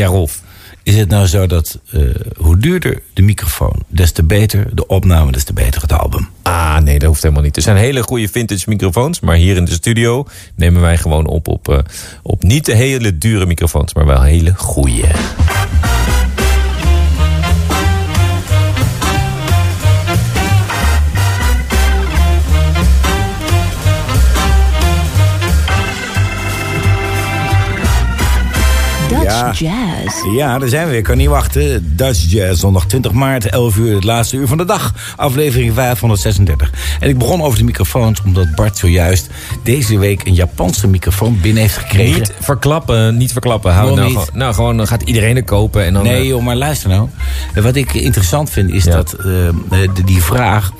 Ja, Rolf. Is het nou zo dat uh, hoe duurder de microfoon, des te beter de opname, des te beter het album? Ah, nee, dat hoeft helemaal niet. Er zijn hele goede vintage microfoons, maar hier in de studio nemen wij gewoon op op, uh, op niet de hele dure microfoons, maar wel hele goede. Ja. Jazz. Ja, daar zijn we weer. Ik kan niet wachten. Dutch Jazz, zondag 20 maart, 11 uur, het laatste uur van de dag. Aflevering 536. En ik begon over de microfoons omdat Bart zojuist deze week een Japanse microfoon binnen heeft gekregen. Niet verklappen, niet verklappen. Hou nou, gewoon, nou, gewoon dan gaat iedereen er kopen. En dan, nee joh, maar luister nou. Wat ik interessant vind is ja. dat uh, die vraag...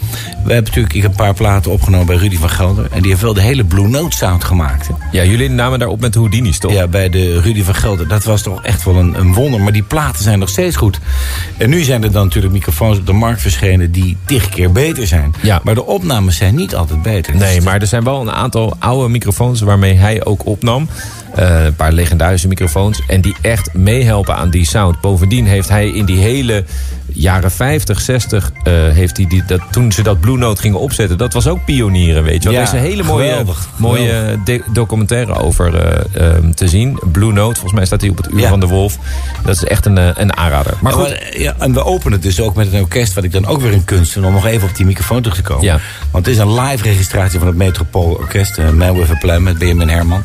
We hebben natuurlijk een paar platen opgenomen bij Rudy van Gelder. En die heeft wel de hele Blue Note sound gemaakt. Hè? Ja, jullie namen daarop met de Houdini's, toch? Ja, bij de Rudy van Gelder. Dat was toch echt wel een, een, wonder. Maar die platen zijn nog steeds goed. En nu zijn er dan natuurlijk microfoons op de markt verschenen... die tig keer beter zijn. Ja. Maar de opnames zijn niet altijd beter. Nee, dus maar er zijn wel een aantal oude microfoons... waarmee hij ook opnam. Uh, een paar legendarische microfoons. En die echt meehelpen aan die sound. Bovendien heeft hij in die hele jaren 50, 60... Uh, heeft hij die, dat, toen ze dat Blue Note gingen opzetten... dat was ook pionieren, weet je wel. Ja, er is een hele mooie, geweldig, mooie documentaire over uh, um, te zien. Blue Note, volgens mij staat hij op het Uur Ja. van de Wolf. Dat is echt een, een aanrader. Maar goed, Maar, ja, en we openen het dus ook met een orkest... wat ik dan ook weer een kunst vind om nog even op die microfoon terug te komen. Ja. Want het is een live registratie van het Metropool Orkest... Man with a Plan met Benjamin Herman.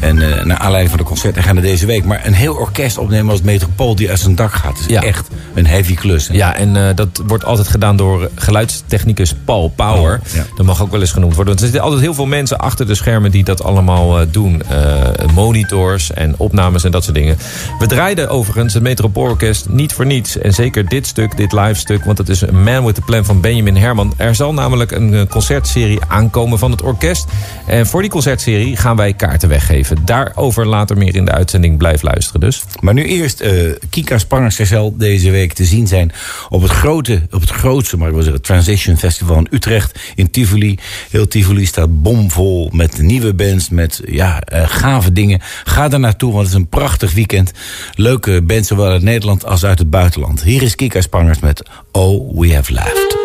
En naar aanleiding van de concerten gaan we deze week. Maar een heel orkest opnemen als Metropool die uit zijn dak gaat... is Ja. echt een heavy klus. hè. Ja, en uh, dat wordt altijd gedaan door geluidstechnicus Paul Power. Oh, ja. Dat mag ook wel eens genoemd worden. Want er zitten altijd heel veel mensen achter de schermen die dat allemaal uh, doen. Uh, monitors en opnames en dat soort dingen. We draaiden overigens het Metropoolorkest niet voor niets. En zeker dit stuk, dit live stuk. Want het is een Man with the Plan van Benjamin Herman. Er zal namelijk een concertserie aankomen van het orkest. En voor die concertserie gaan wij kaarten weggeven. Daarover later meer in de uitzending. Blijf luisteren dus. Maar nu eerst uh, Kika Spangers zal deze week te zien zijn... op het, grote, op het grootste, maar wil zeggen, Transition Festival in Utrecht, in Tivoli. Heel Tivoli staat bomvol met nieuwe bands, met ja, uh, gave dingen. Ga daar naartoe, want het is een prachtig weekend. Leuke bands, zowel uit Nederland als uit het buitenland. Hier is Kika Spangers met Oh, We Have Left.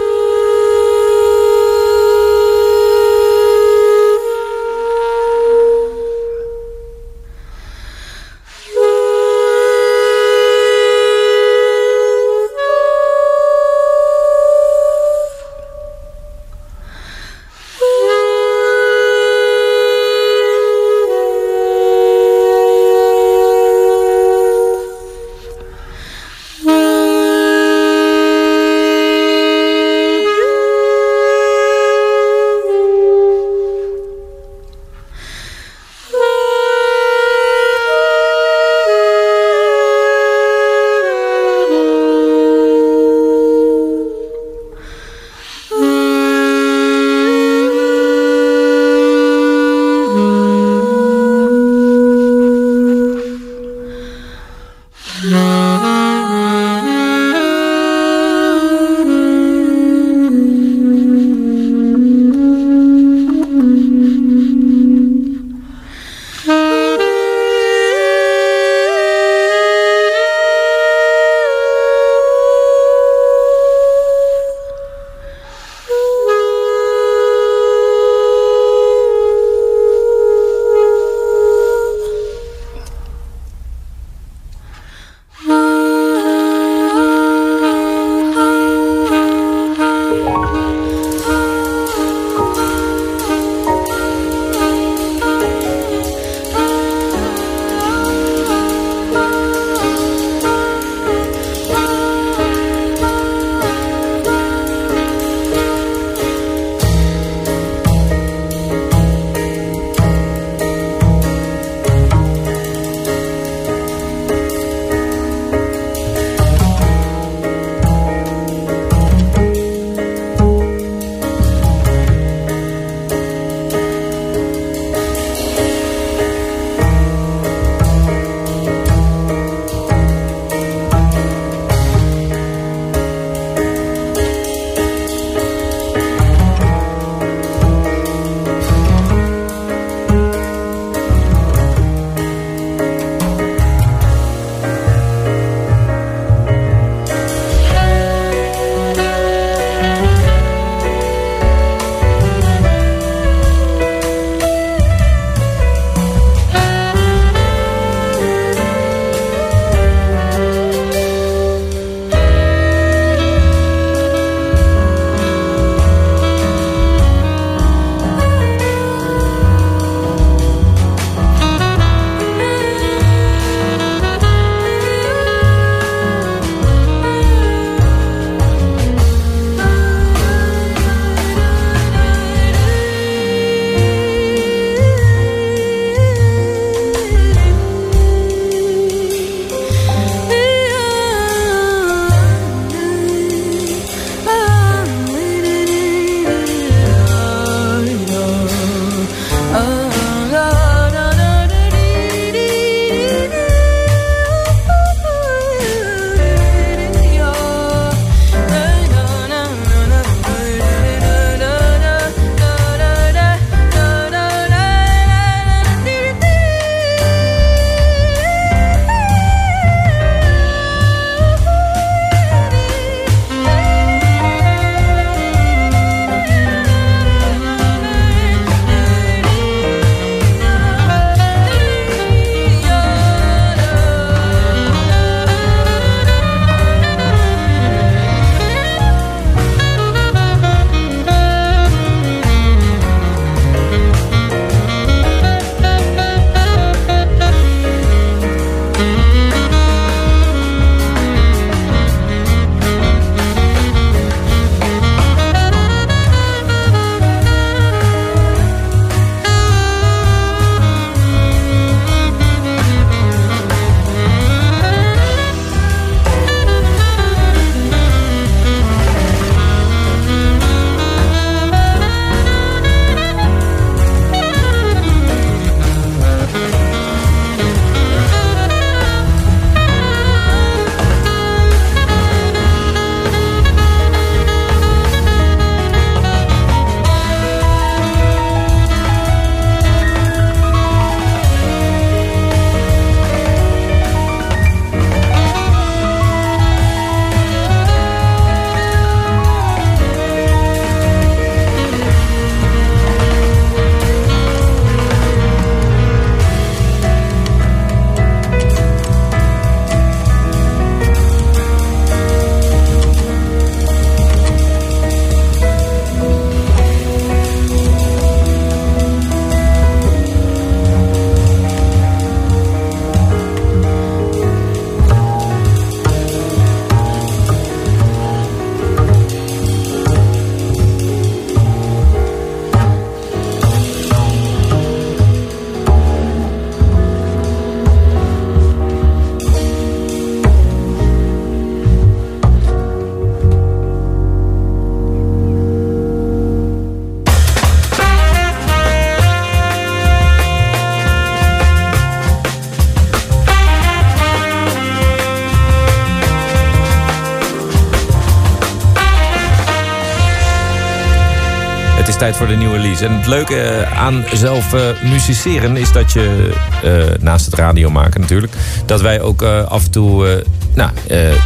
Release. En het leuke eh, aan zelf uh, musiceren is dat je, uh, naast het radio maken natuurlijk... dat wij ook af en toe nou,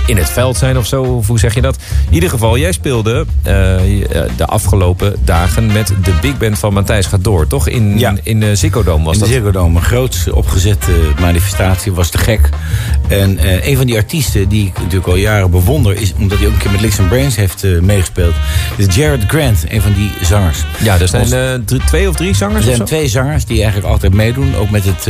in het veld zijn of zo. Of hoe zeg je dat? In ieder geval, jij speelde de afgelopen dagen met de big band van Matthijs gaat door. Toch? In, ja. in de Ziggo Dome was in dat? de Ziggo Dome. Een groot opgezette manifestatie. Was te gek. En een van die artiesten die ik natuurlijk al jaren bewonder... is omdat hij ook een keer met Licks Brains heeft meegespeeld... is Jared Grant, een van die zangers. Ja, er zijn uh, drie, twee of drie zangers? Er zijn twee zangers die eigenlijk altijd meedoen. Ook met het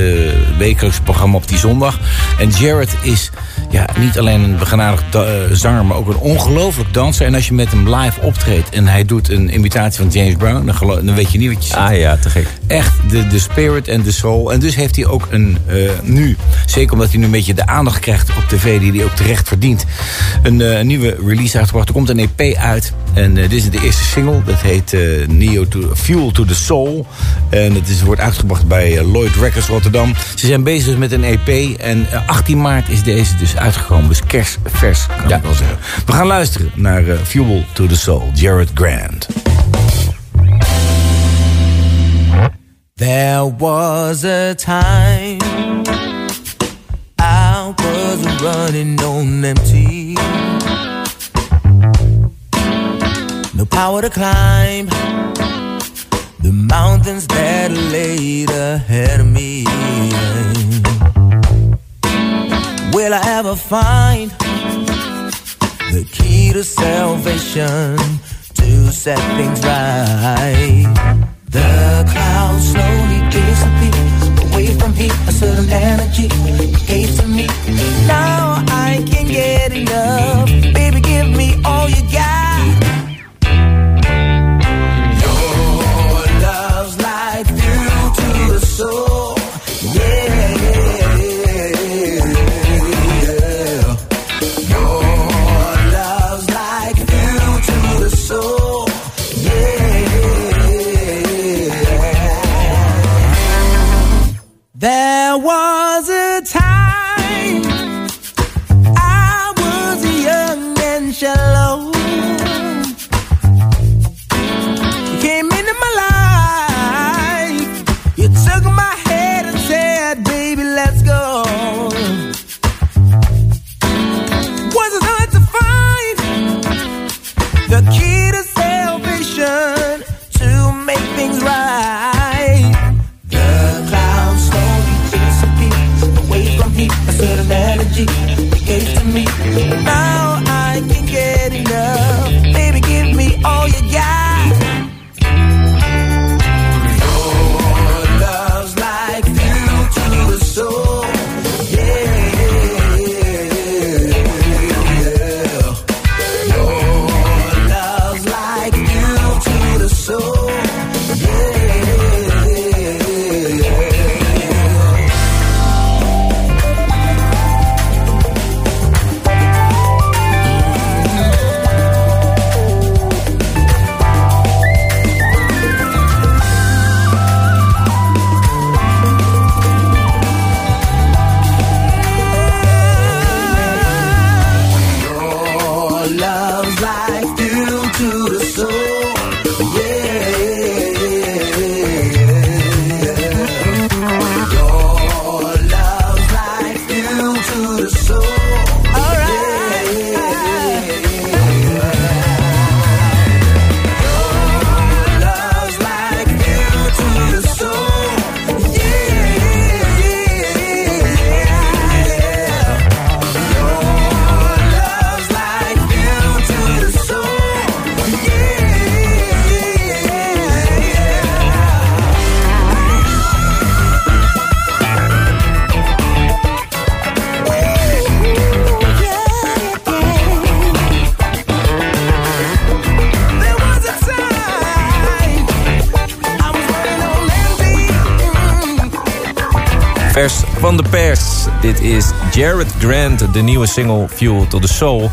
wekelijkse programma op die zondag. En Jared is ja, niet alleen een begenadigd zanger, maar ook een ongelooflijk danser. En als je met hem live optreedt en hij doet een imitatie van James Brown... dan, dan weet je niet wat je ziet. Ah ja, te gek. Echt de, de spirit en de soul. En dus heeft hij ook een, nu, zeker omdat hij nu een beetje de aandacht krijgt op tv... die hij ook terecht verdient, een, een nieuwe release uitgebracht. Er komt een EP uit en dit is de eerste single. Dat heet Neo to, Fuel to the Soul. En het is, wordt uitgebracht bij Lloyd Records Rotterdam. Ze zijn bezig met een EP. En 18 maart is deze dus uitgekomen. Dus kerstvers, kan ja. ik wel zeggen. We gaan luisteren naar uh, Fuel to the Soul. Jared Grant. There was a time was running on empty. No power to climb the mountains that laid ahead of me. Will I ever find the key to salvation to set things right? The clouds slowly here. A certain energy gave to me. Now I can't get enough. Baby, give me all you got. De pers. Dit is Jared Grant, de nieuwe single Fuel to the Soul.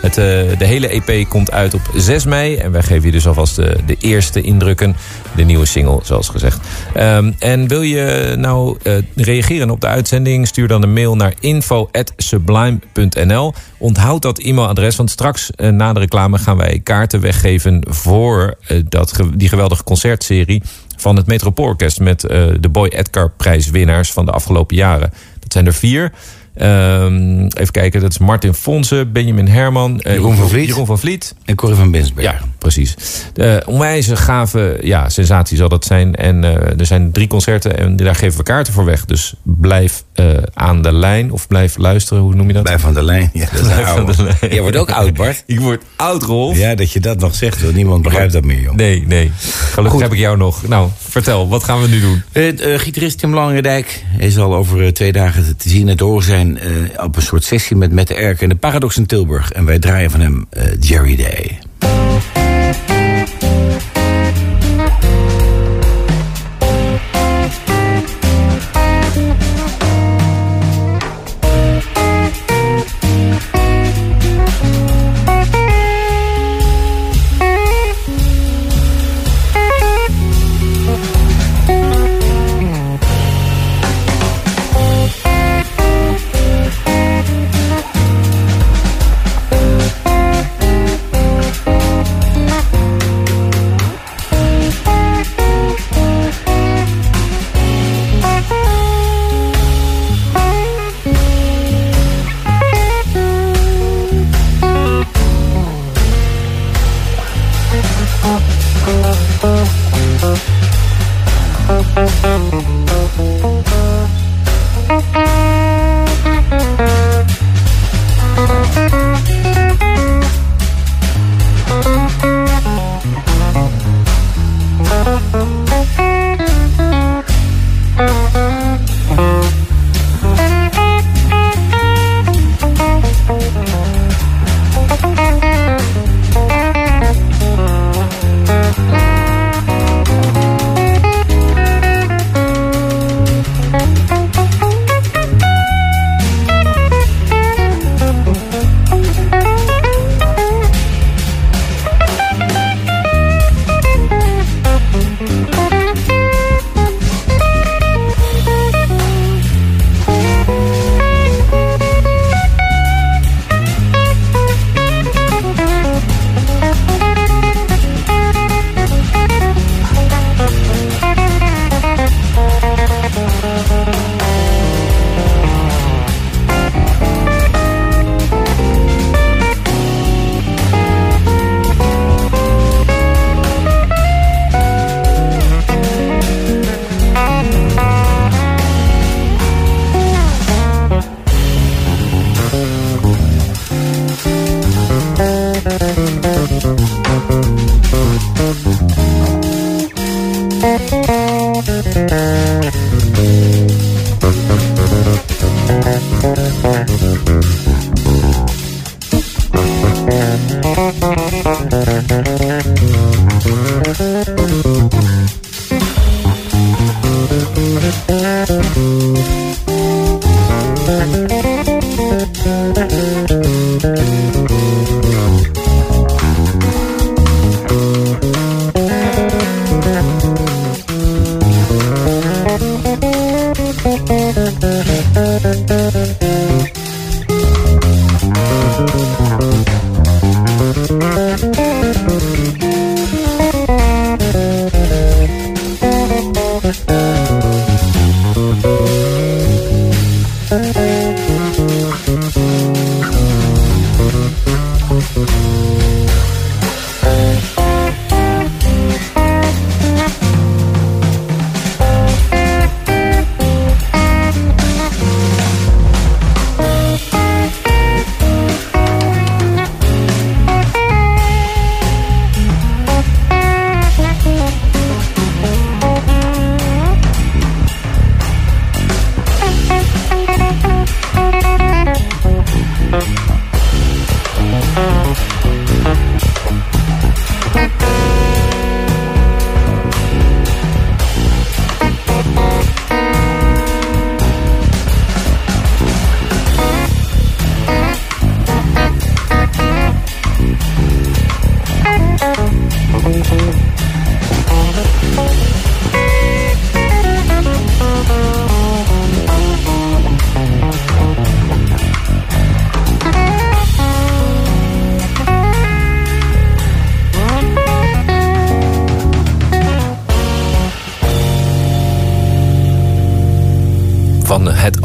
Het, eh, de hele EP komt uit op 6 mei. En wij geven je dus alvast de, de eerste indrukken. De nieuwe single, zoals gezegd. Ehm, en wil je nou eh, reageren op de uitzending? Stuur dan een mail naar info.sublime.nl. Onthoud dat e-mailadres, want straks eh, na de reclame gaan wij kaarten weggeven voor dat, die geweldige concertserie van het Metropoolorkest met eh, de Boy Edgar prijswinnaars van de afgelopen jaren. Dat zijn er vier. Ehm, even kijken, dat is Martin Fonsen, Benjamin Herman, eh, Jeroen van Vliet. Jeroen van Vliet. En Corrie van Binsberg. Ja, precies. De onwijze gave ja, sensatie zal dat zijn. En er zijn drie concerten en daar geven we kaarten voor weg. Dus blijf eh, aan de lijn of blijf luisteren. Hoe noem je dat? Blijf van de lijn. Ja, dat is de lijn. Jij wordt ook oud, Bart. Ik word oud, Rolf. Ja, dat je dat nog zegt, hoor. Niemand begrijpt dat meer, joh. Nee, nee. Gelukkig Goed. heb ik jou nog. Nou, vertel, wat gaan we nu doen? Eh, eh, gitarist Tim Langendijk hij zal over twee dagen te- zien en te horen zijn... op een soort sessie met Mette Erk en de Paradox in Tilburg. En wij draaien van hem Jerry Day.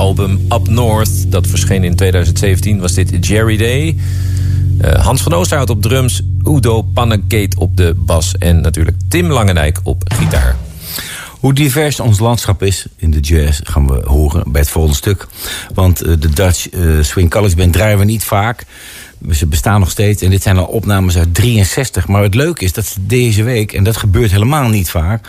Album Up North. Dat verscheen in 2017, was dit Jerry Day. Uh, Hans van Oosterhout op drums, Udo Pannegate op de bas... en natuurlijk Tim Langendijk op gitaar. Hoe divers ons landschap is in de jazz gaan we horen bij het volgende stuk. Want uh, de Dutch uh, Swing College Band draaien we niet vaak. Ze bestaan nog steeds en dit zijn al opnames uit 63. Maar het leuke is dat ze deze week, en dat gebeurt helemaal niet vaak...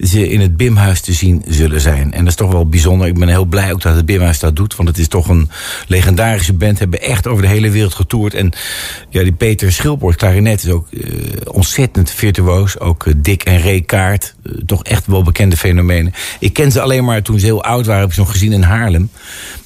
ze in het Bimhuis te zien zullen zijn. En dat is toch wel bijzonder. Ik ben heel blij ook dat het Bimhuis dat doet. Want het is toch een legendarische band. Hebben echt over de hele wereld getoerd. En ja, die Peter Schilborg, klarinet, is ook uh, ontzettend virtuoos. Ook uh, Dick en Ray. Uh, toch echt wel bekende fenomenen. Ik ken ze alleen maar toen ze heel oud waren. Heb ik ze nog gezien in Haarlem.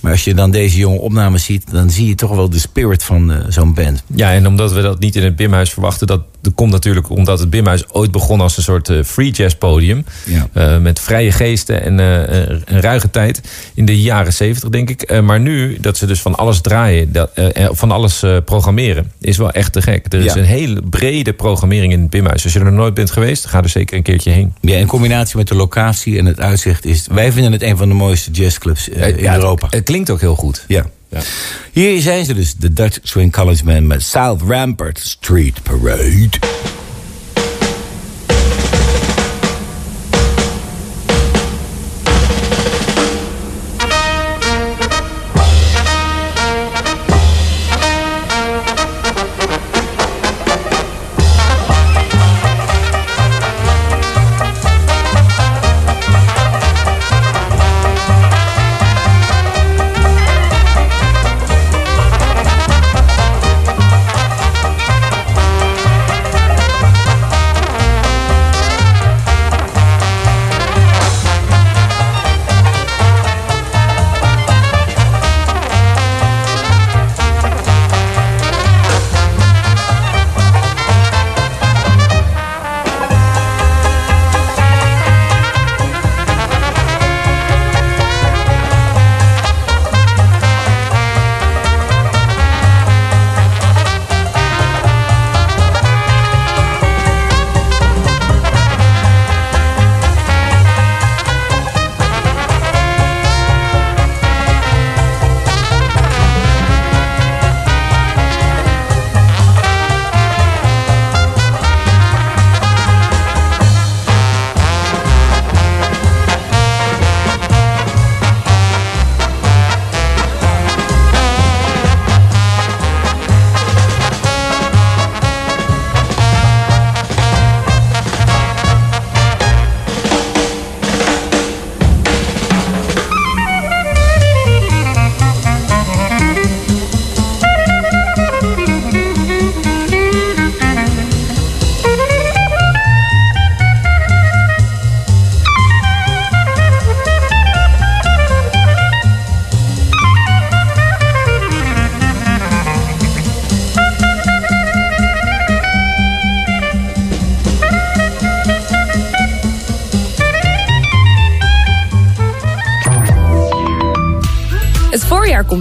Maar als je dan deze jonge opnames ziet... dan zie je toch wel de spirit van zo'n band. Ja, en omdat we dat niet in het Bimhuis verwachten... dat, dat komt natuurlijk omdat het Bimhuis ooit begon als een soort uh, free jazz podium. Ja. Uh, met vrije geesten en uh, een ruige tijd. In de jaren zeventig, denk ik. maar nu, dat ze dus van alles draaien, dat, van alles programmeren... is wel echt te gek. Er is Ja. een hele brede programmering in het Bimhuis. Als je er nog nooit bent geweest, ga er zeker een keertje heen. Ja, in combinatie met de locatie en het uitzicht is... wij vinden het een van de mooiste jazzclubs in Ja, Europa. Het, het klinkt ook heel goed. ja. Ja. Hier zijn ze dus, de Dutch Swing College Band... met South Rampart Street Parade. Het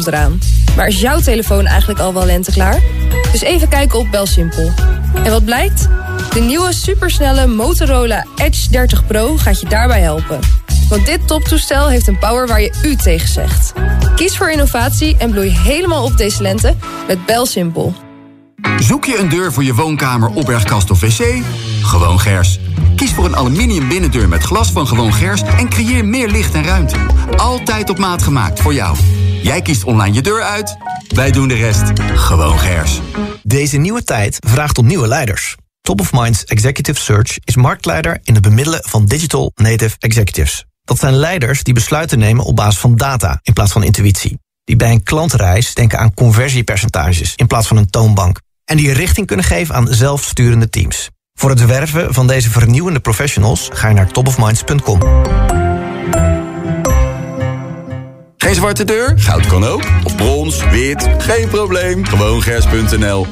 eraan. Maar is jouw telefoon eigenlijk al wel lenteklaar? Dus even kijken op Belsimpel. En wat blijkt? De nieuwe supersnelle Motorola Edge 30 Pro gaat je daarbij helpen. Want dit toptoestel heeft een power waar je u tegen zegt. Kies voor innovatie en bloei helemaal op deze lente met Belsimpel. Zoek je een deur voor je woonkamer, opbergkast of wc? Gewoon Gers. Kies voor een aluminium binnendeur met glas van Gewoon Gers... en creëer meer licht en ruimte. Altijd op maat gemaakt voor jou. Jij kiest online je deur uit, wij doen de rest. Gewoon Gers. Deze nieuwe tijd vraagt om nieuwe leiders. Top of Minds Executive Search is marktleider in het bemiddelen van digital native executives. Dat zijn leiders die besluiten nemen op basis van data in plaats van intuïtie. Die bij een klantreis denken aan conversiepercentages in plaats van een toonbank. En die richting kunnen geven aan zelfsturende teams. Voor het werven van deze vernieuwende professionals ga je naar topofminds.com. Geen zwarte deur? Goud kan ook. Of brons, wit, geen probleem. Gewoon Gers.nl.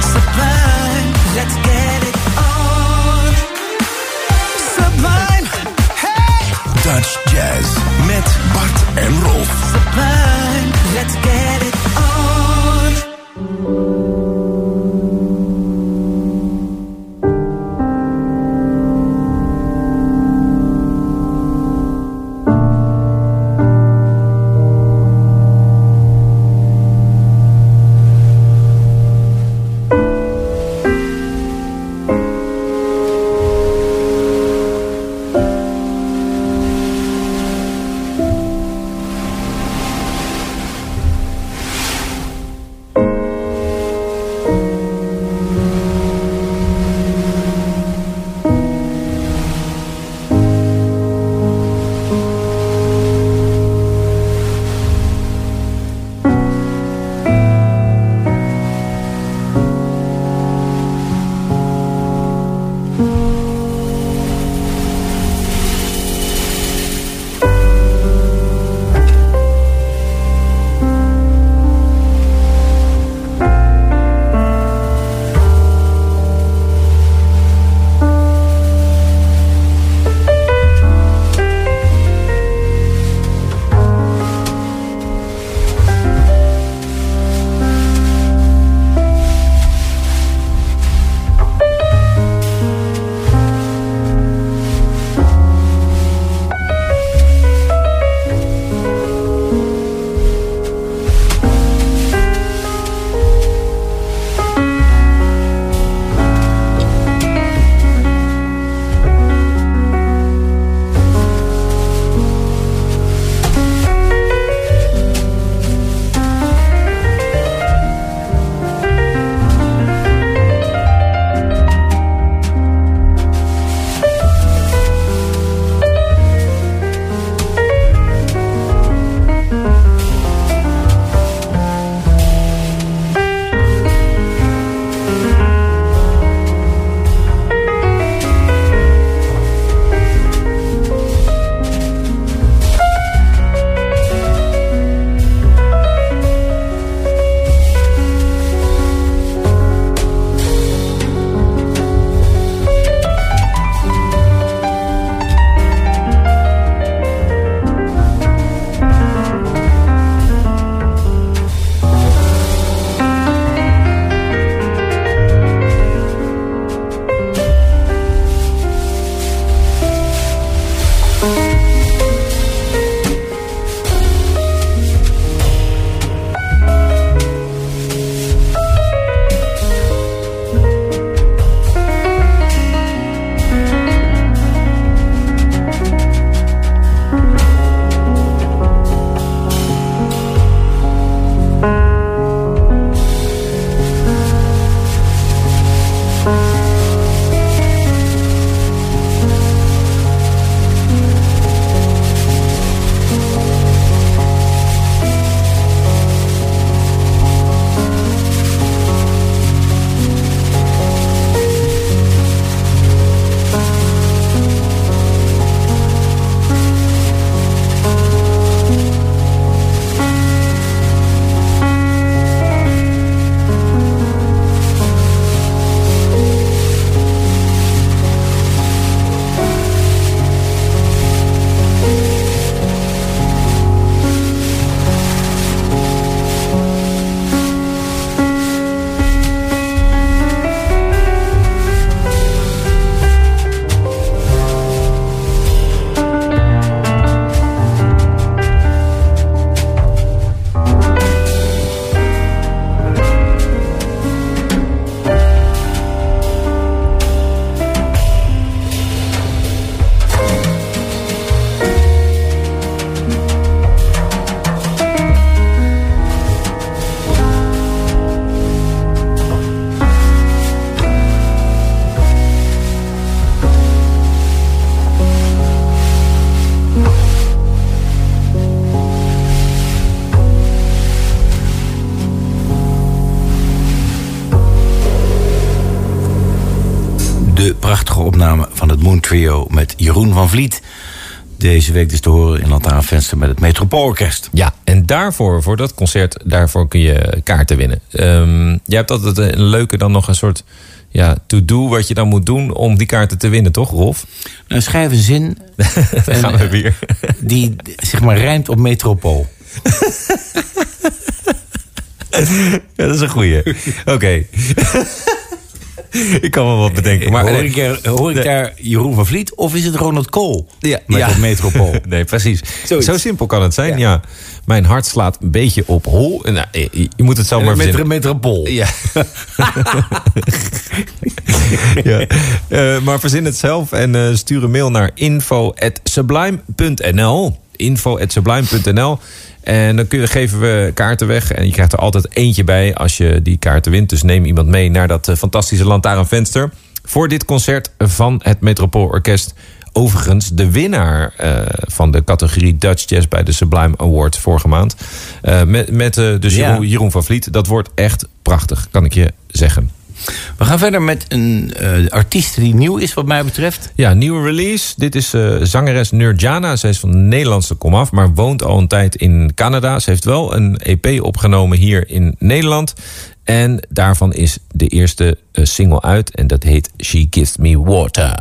Sublime, let's get it on. Sublime, hey. Dutch Jazz met Bart en Rolf. Deze week dus te horen in Lantaarnvenster met het Metropoolorkest. Ja, en daarvoor, voor dat concert, daarvoor kun je kaarten winnen. Ehm jij hebt altijd een leuke dan nog een soort ja, to-do wat je dan moet doen om die kaarten te winnen, toch Rolf? Nou, schrijf een zin Daar gaan we weer. die zeg maar rijmt op metropool. Ja, dat is een goeie. Oké. ik kan wel wat bedenken. Maar, hoor ik, er, hoor ik daar Jeroen van Vliet of is het Ronald Kool? Ja, met ja. op metropool. Nee, precies. Zoiets. Zo simpel kan het zijn, ja. Ja. Mijn hart slaat een beetje op hol. Nou, je, je moet het zo maar met verzinnen. metropool. Ja. ja. Eh, maar verzin het zelf en eh, stuur een mail naar info.sublime.nl info.sublime.nl En dan kun geven we kaarten weg. En je krijgt er altijd eentje bij als je die kaarten wint. Dus neem iemand mee naar dat eh, fantastische Lantaarnvenster. Voor dit concert van het Metropoolorkest. Overigens, de winnaar eh, van de categorie Dutch Jazz bij de Sublime Awards vorige maand. Eh, met met dus Ja. Jeroen, Jeroen van Vliet. Dat wordt echt prachtig, kan ik je zeggen. We gaan verder met een eh, artiest die nieuw is wat mij betreft. Ja, nieuwe release. Dit is eh, zangeres Nurjana. Zij is van de Nederlandse komaf, maar woont al een tijd in Canada. Ze heeft wel een EP opgenomen hier in Nederland. En daarvan is de eerste eh, single uit. En dat heet She Gives Me Water.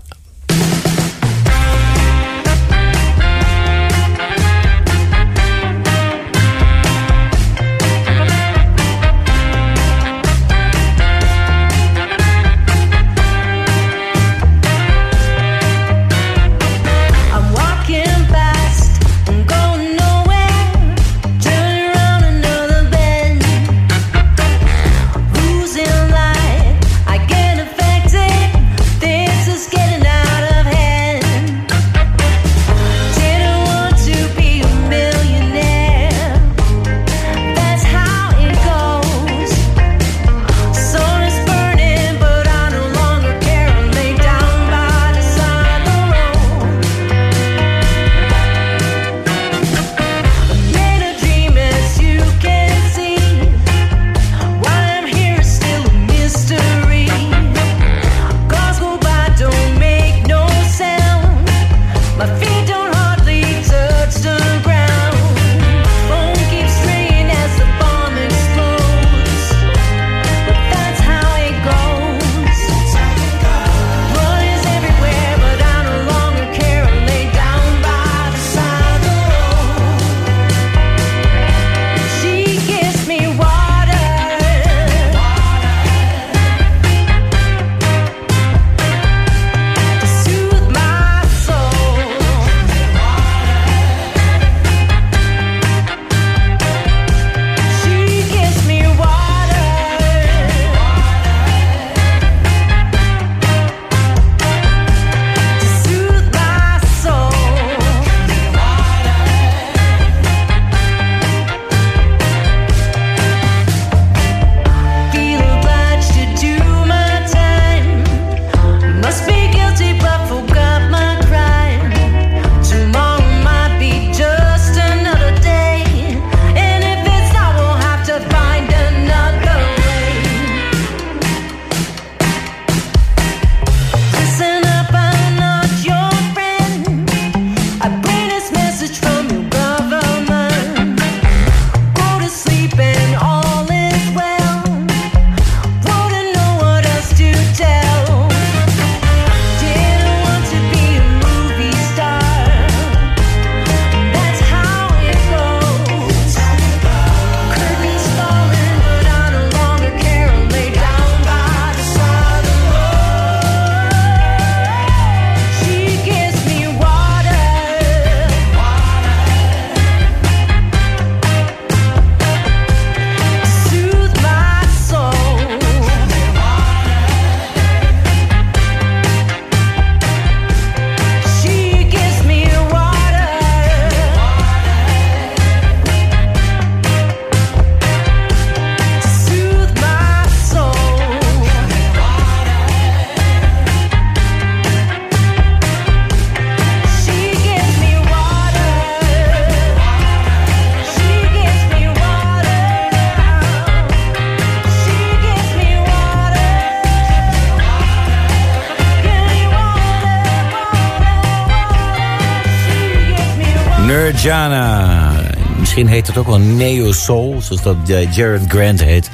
Marjana. Misschien heet het ook wel Neo Soul, zoals dat eh, Jared Grant heet.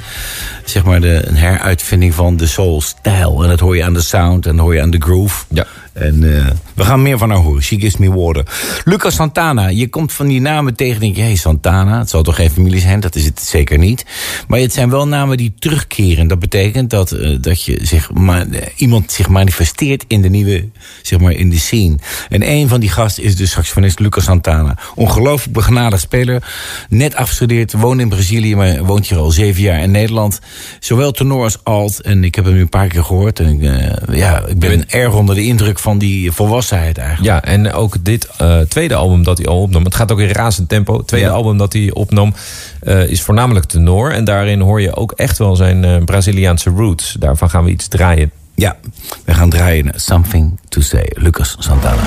Zeg maar de, een heruitvinding van de soul-stijl. En dat hoor je aan de sound en dat hoor je aan de groove. Ja. En eh, we gaan meer van haar horen. She gives me water. Lucas Santana. Je komt van die namen tegen en denk je... Hey, Santana, het zal toch geen familie zijn? Dat is het zeker niet. Maar het zijn wel namen die terugkeren. Dat betekent dat, eh, dat je zich ma- eh, iemand zich manifesteert in de nieuwe... zeg maar, in de scene. En een van die gasten is de saxofonist Lucas Santana. Ongelooflijk begenadigd speler. Net afgestudeerd, woont in Brazilië... maar woont hier al zeven jaar in Nederland. Zowel tenor als alt. En ik heb hem nu een paar keer gehoord. En ik, eh, ja, ik ben erg onder de indruk van die volwassenheid eigenlijk. Ja, en ook dit eh, tweede album dat hij al opnam. Het gaat ook in razend tempo. Het tweede Ja. album dat hij opnam eh, is voornamelijk tenor. En daarin hoor je ook echt wel zijn eh, Braziliaanse roots. Daarvan gaan we iets draaien. Ja, we gaan draaien Something to Say. Lucas Santana.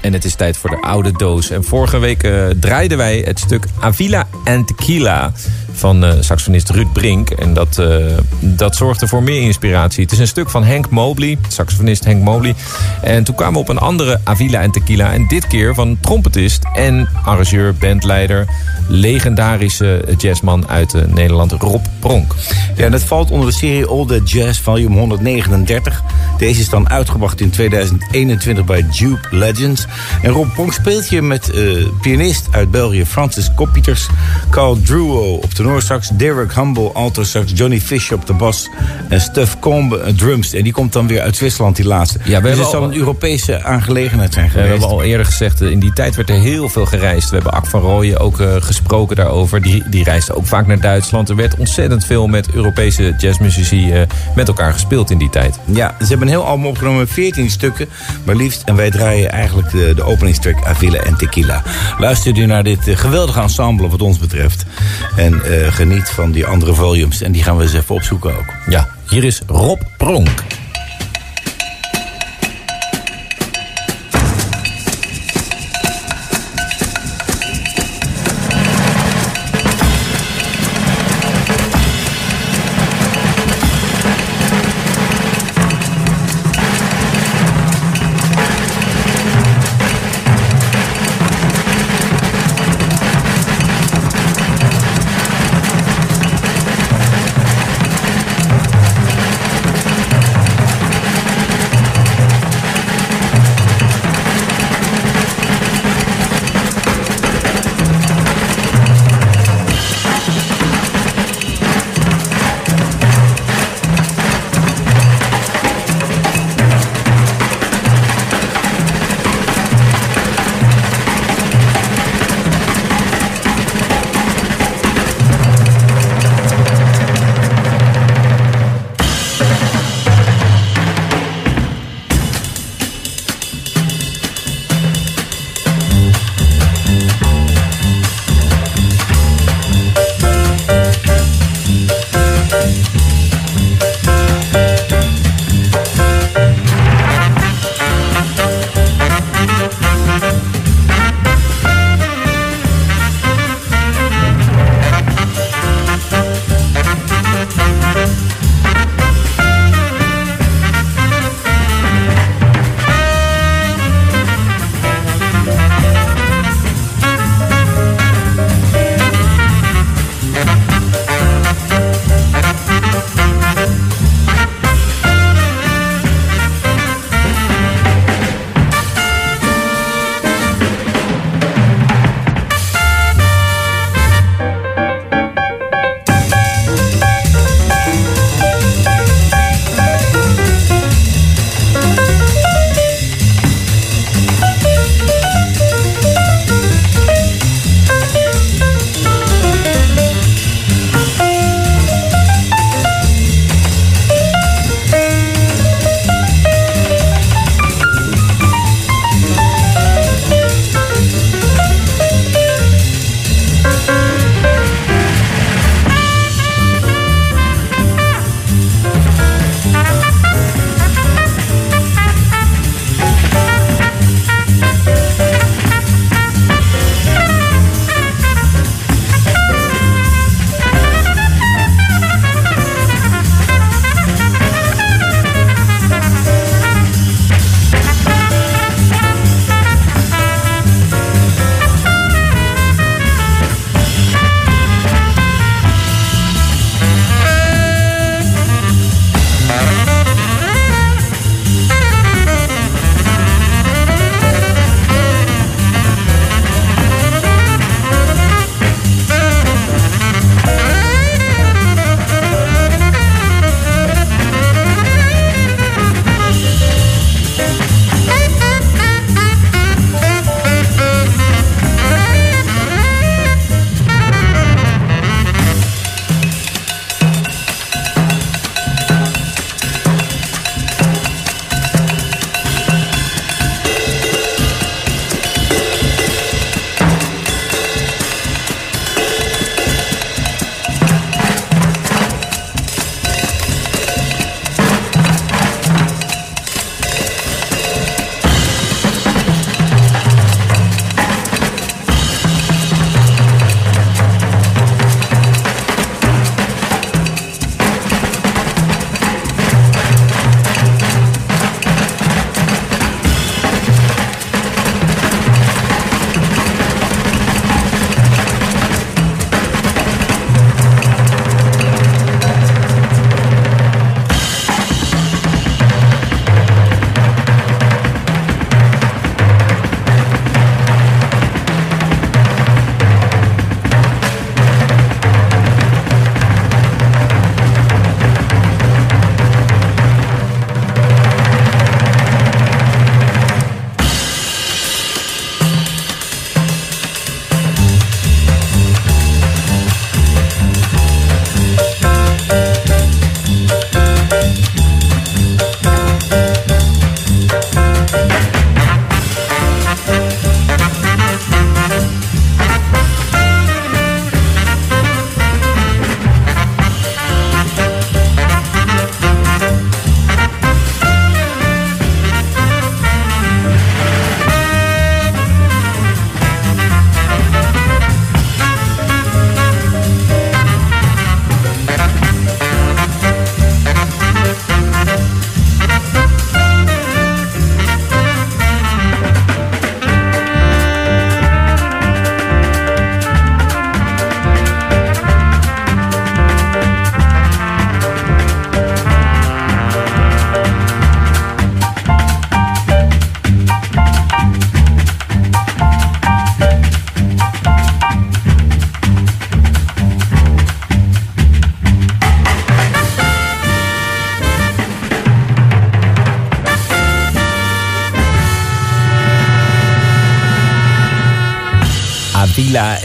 En het is tijd voor de oude doos. En vorige week eh, draaiden wij het stuk Avila en Tequila van eh, saxofonist Ruud Brink. En dat, eh, dat zorgde voor meer inspiratie. Het is een stuk van Hank Mobley, saxofonist Hank Mobley. En toen kwamen we op een andere Avila and Tequila. En dit keer van trompetist en arrangeur, bandleider... legendarische jazzman uit eh, Nederland, Rob Pronk. Ja, en dat valt onder de serie All That Jazz Volume 139. Deze is dan uitgebracht in 2021 bij Duke Legends. En Rob Pronk speelt hier met pianist uit België Francis Koppieters... Carl Druo op tenorsax, Derek Humble alto sax... Johnny Fisher op de bas en Stef Combe eh, drums. En die komt dan weer uit Zwitserland, die laatste. we dus het zal al- een Europese aangelegenheid zijn Ja, we geweest. hebben al eerder gezegd, eh, in die tijd werd er heel veel gereisd. We hebben Ak van Rooyen ook eh, gesproken daarover. Die, die reisde ook vaak naar Duitsland. Er werd ontzettend veel met Europese jazzmuzici met elkaar gespeeld in die tijd. Ja, ze hebben een heel album opgenomen met 14 stukken, maar liefst. En wij draaien eigenlijk de, de openingstrack Avila en Tequila. Luister nu naar dit geweldige ensemble wat ons betreft. En geniet van die andere volumes. En die gaan we eens even opzoeken ook. Ja, hier is Rob Pronk.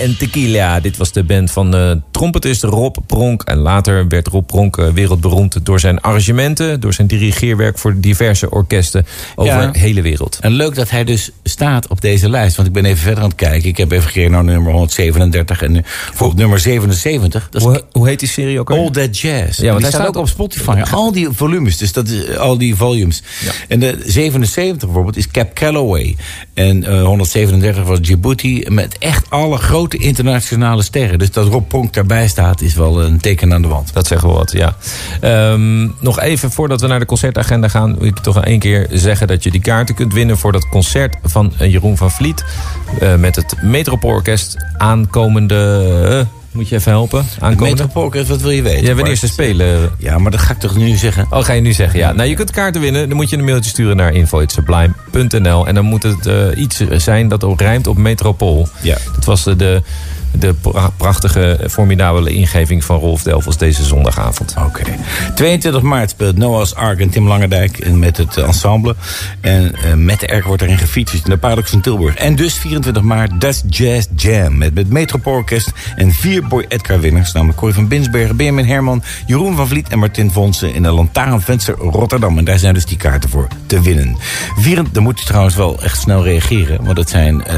En Tequila. Dit was de band van de trompetist Rob Pronk. En later werd Rob Pronk eh, wereldberoemd door zijn arrangementen... door zijn dirigeerwerk voor diverse orkesten over Ja. de hele wereld. En leuk dat hij dus staat op deze lijst. Want ik ben even verder aan het kijken. Ik heb even gekeken naar nummer 137. En eh, voor op nummer 77. Dat is Hoe, hoe heet die serie ook alweer? All That Jazz. Ja, want die hij staat ook op- Spotify. Al die volumes, dus dat is, al die volumes. En de 77 bijvoorbeeld is Cap Calloway. En eh, 137 was Djibouti. Met echt alle grote internationale sterren. Dus dat Rob Pronk daarbij staat, is wel een teken aan de wand. Dat zeggen we wat, ja. Ehm, nog even voordat we naar de concertagenda gaan... wil ik toch één keer zeggen dat je die kaarten kunt winnen... voor dat concert van eh, Jeroen van Vliet... eh, met het Metropoolorkest aankomende... eh, moet je even helpen? Aankomende? Metropoolorkest, wat wil je weten? Ja, wanneer ze spelen. Ja, maar dat ga ik toch nu zeggen? Oh, ga je nu zeggen, ja. Nou, je kunt kaarten winnen. Dan moet je een mailtje sturen naar info.sublime.nl. En dan moet het eh, iets zijn dat ook rijmt op metropool. Ja. Dat was eh, de, de pra- prachtige, formidabele ingeving van Rolf Delvels deze zondagavond. Oké. 22 maart speelt Noah's Ark en Tim Langendijk en met het eh, ensemble. En eh, met de Erk wordt erin in de Paradox van Tilburg. En dus 24 maart Dutch Jazz Jam met het Metropoolorkest en vier Boy Edgar winnaars. Namelijk Corrie van Binsbergen, Benjamin Herman, Jeroen van Vliet en Martin Vonsen in de Lantaarnvenster Rotterdam. En daar zijn dus die kaarten voor te winnen. Vier, dan moet je trouwens wel echt snel reageren, want het zijn eh,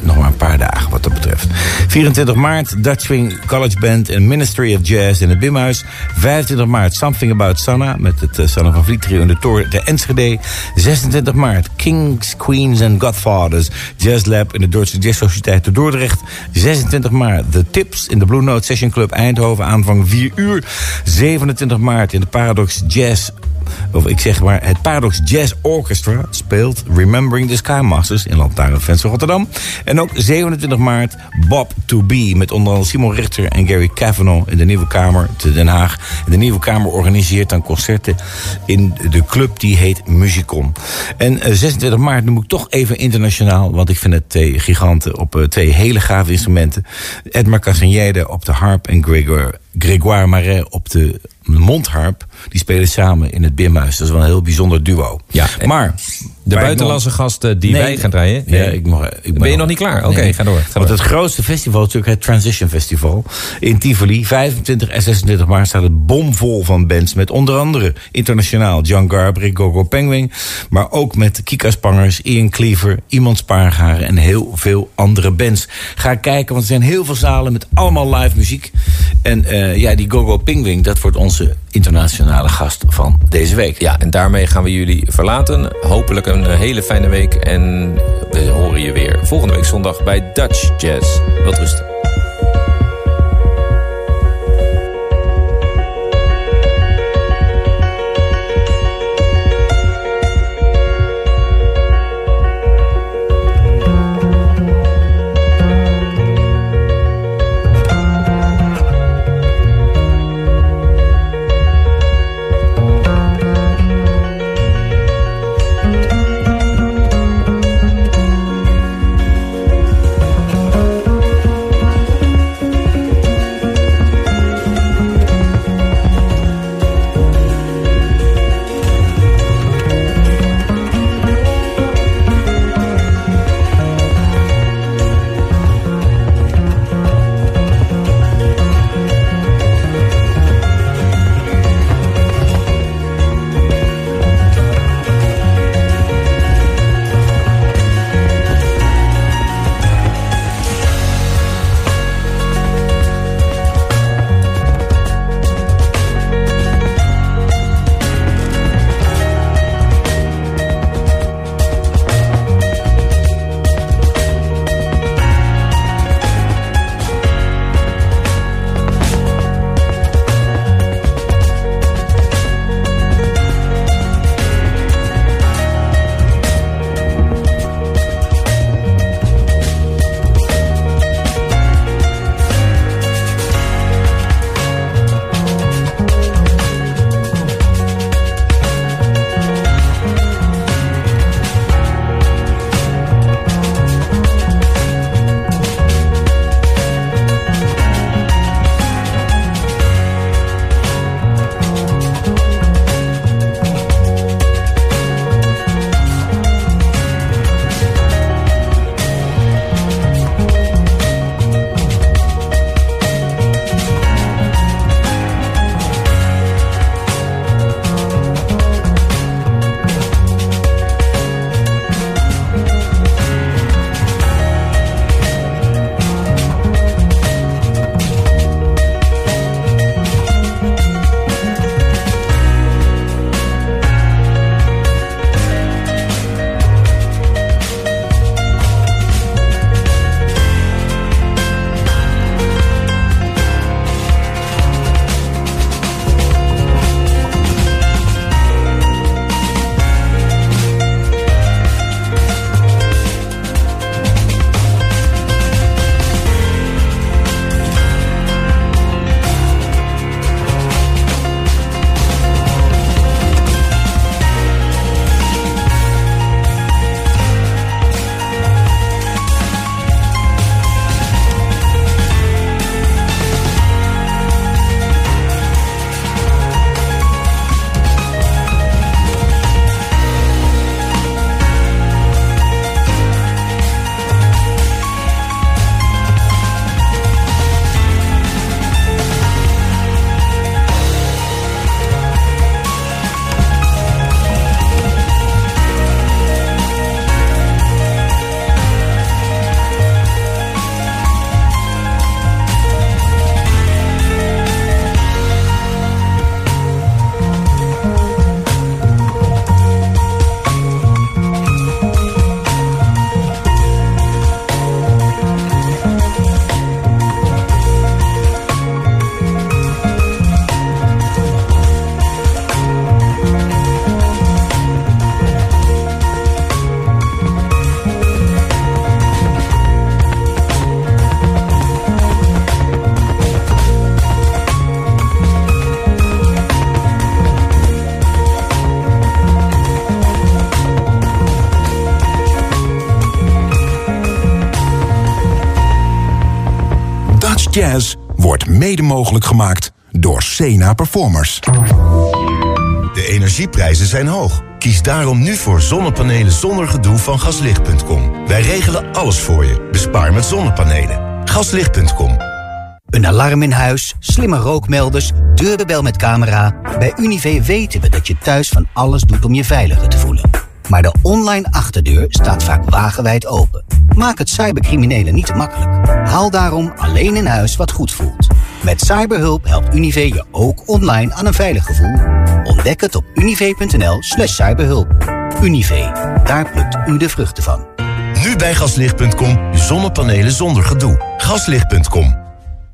nog maar een paar dagen wat dat betreft. 24 maart Dutch Swing College Band en Ministry of Jazz in het Bimhuis. 25 maart Something About Sanna met het uh, Sanna van Vliet trio in de Tour de Enschede. 26 maart Kings, Queens and Godfathers Jazz Lab in de Duitse Jazz Sociëteit te Dordrecht. 26 maart The Tips in de Blue Note Session Club Eindhoven aanvang 4 uur. 27 maart in de Paradox Jazz of ik zeg maar, het Paradox Jazz Orchestra speelt Remembering the Skymasters in Lantaarnvenster Rotterdam. En ook 27 maart Bob to Be met onder andere Simon Richter en Gary Cavanaugh in de Nieuwe Kamer te Den Haag. De Nieuwe Kamer organiseert dan concerten in de club die heet Musicon. En eh, 26 maart noem ik toch even internationaal, want ik vind het twee giganten op eh, twee hele gave instrumenten. Edmar Castagnede op de harp en Gregor, Grégoire Marais op de mondharp. Die spelen samen in het Bimhuis. Dat is wel een heel bijzonder duo. Ja, en maar De buitenlandse gasten die Nee, wij gaan draaien. Ja, ik mag, ik Ben je nog niet klaar? Oké, ga door, ga Want door. het grootste festival is natuurlijk het Transition Festival in Tivoli. 25 en 26 maart staat het bomvol van bands. Met onder andere internationaal John Garbrig, Gogo Penguin. Maar ook met Kika Spangers, Ian Cleaver, Iemand Spaargaren en heel veel andere bands. Ga kijken, want er zijn heel veel zalen met allemaal live muziek. En eh, ja, die Gogo Penguin, dat wordt onze internationale gast van deze week. Ja, en daarmee gaan we jullie verlaten. Hopelijk een eh, hele fijne week. En we horen je weer volgende week zondag bij Dutch Jazz. Wat rusten. Mede mogelijk gemaakt door Sena Performers. De energieprijzen zijn hoog. Kies daarom nu voor zonnepanelen zonder gedoe van gaslicht.com. Wij regelen alles voor je. Bespaar met zonnepanelen. Gaslicht.com. Een alarm in huis, slimme rookmelders, deurenbel met camera. Bij Unive weten we dat je thuis van alles doet om je veiliger te voelen. Maar de online achterdeur staat vaak wagenwijd open. Maak het cybercriminelen niet te makkelijk. Haal daarom alleen in huis wat goed voelt. Met cyberhulp helpt Unive je ook online aan een veilig gevoel. Ontdek het op unive.nl slash cyberhulp. Unive, daar plukt u de vruchten van. Nu bij gaslicht.com. Zonnepanelen zonder gedoe. Gaslicht.com.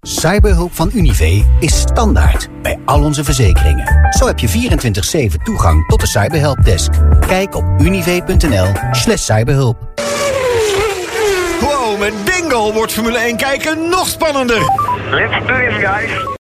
Cyberhulp van Unive is standaard bij al onze verzekeringen. Zo heb je 24-7 toegang tot de Cyberhelpdesk. Kijk op unive.nl slash cyberhulp. Wow, met Bingo wordt Formule 1 kijken nog spannender. Let's do this, guys.